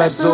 verändern und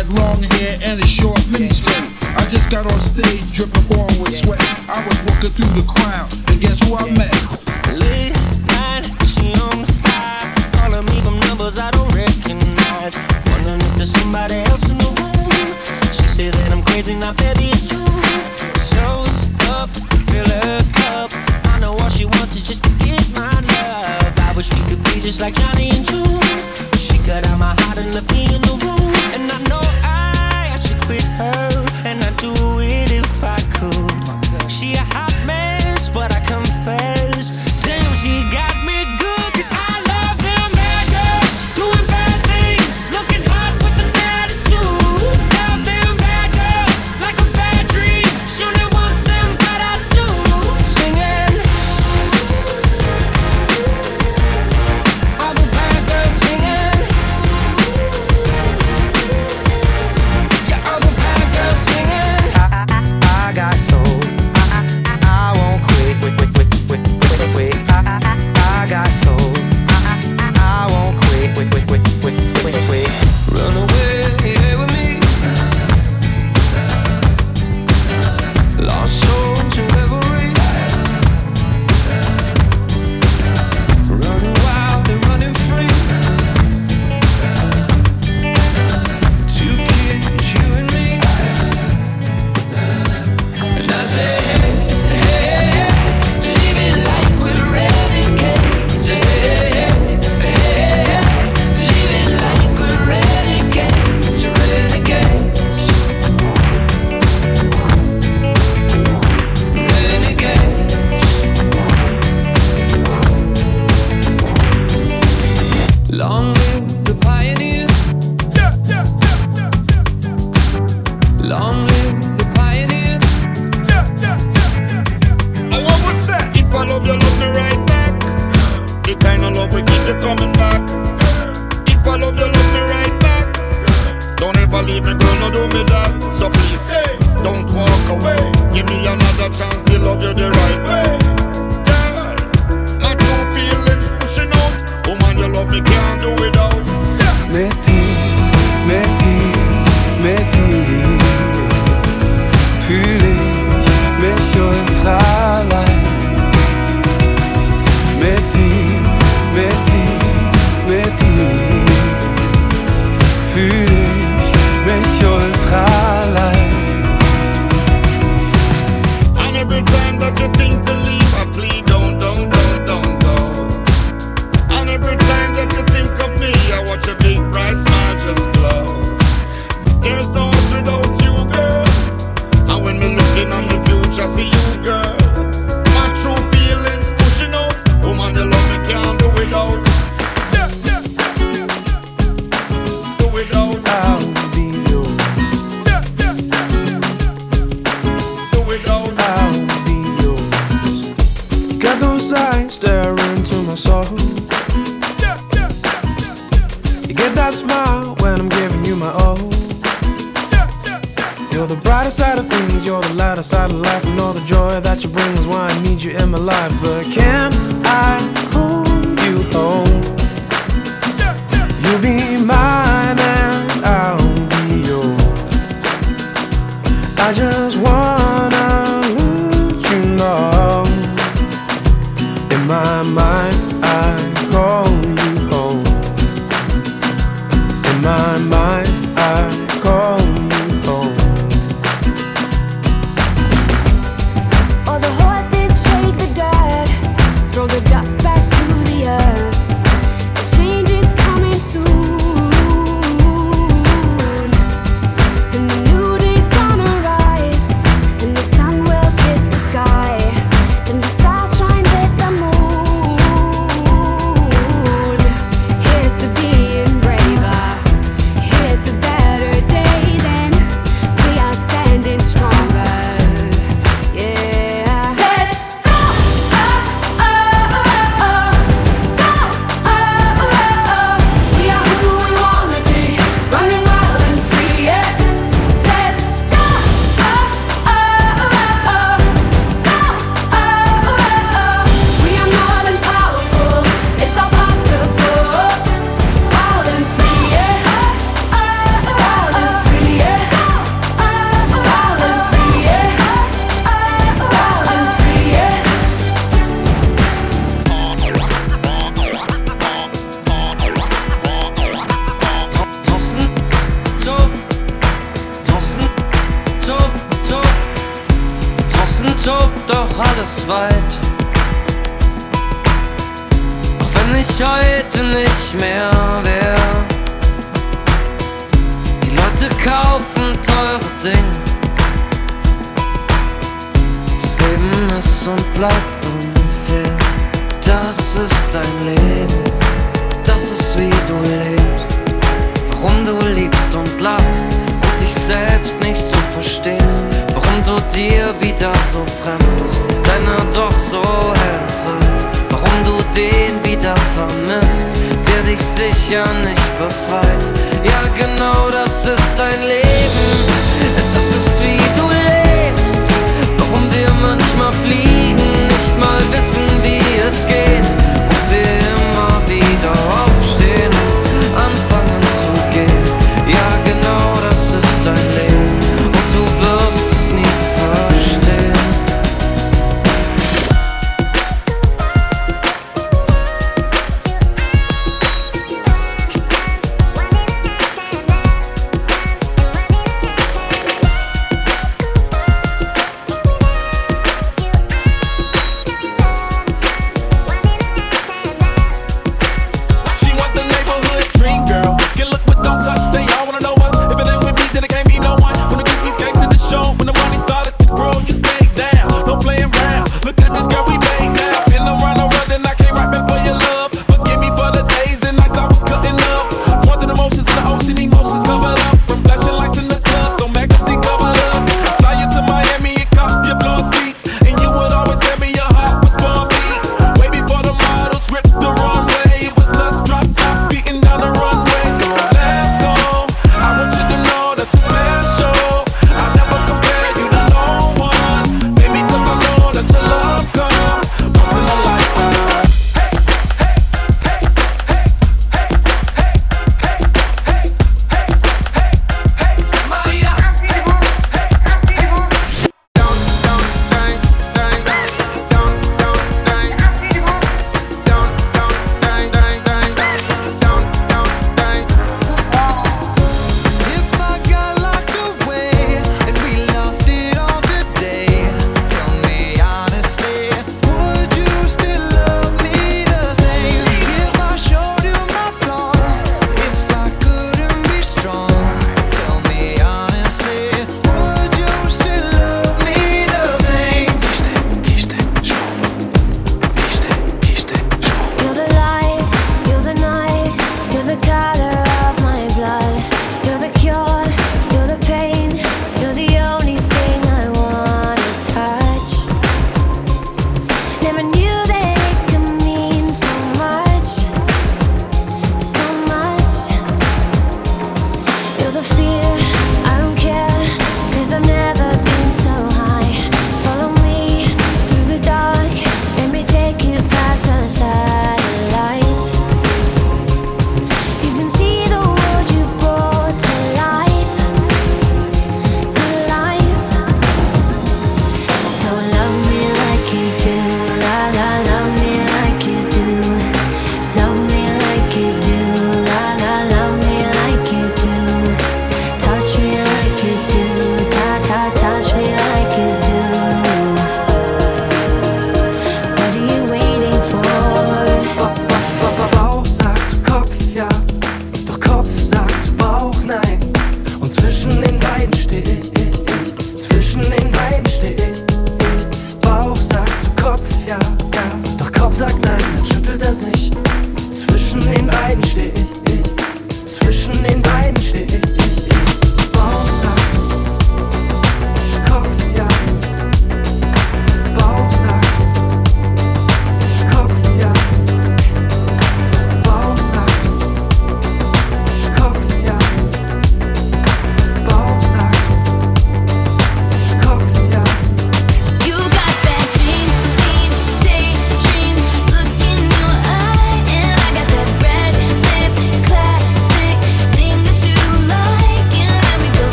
had long hair and a short miniskirt. I just got on stage dripping on with sweat. I was walking through the crowd, and guess who I met? Late night, she on the fire, calling me from numbers I don't recognize. Wondering if there's somebody else in the room. She said that I'm crazy, now baby it's true. Shows up, fill her cup. I know all she wants is just to get my love. I wish we could be just like Johnny and June. She cut out my heart and left me alone.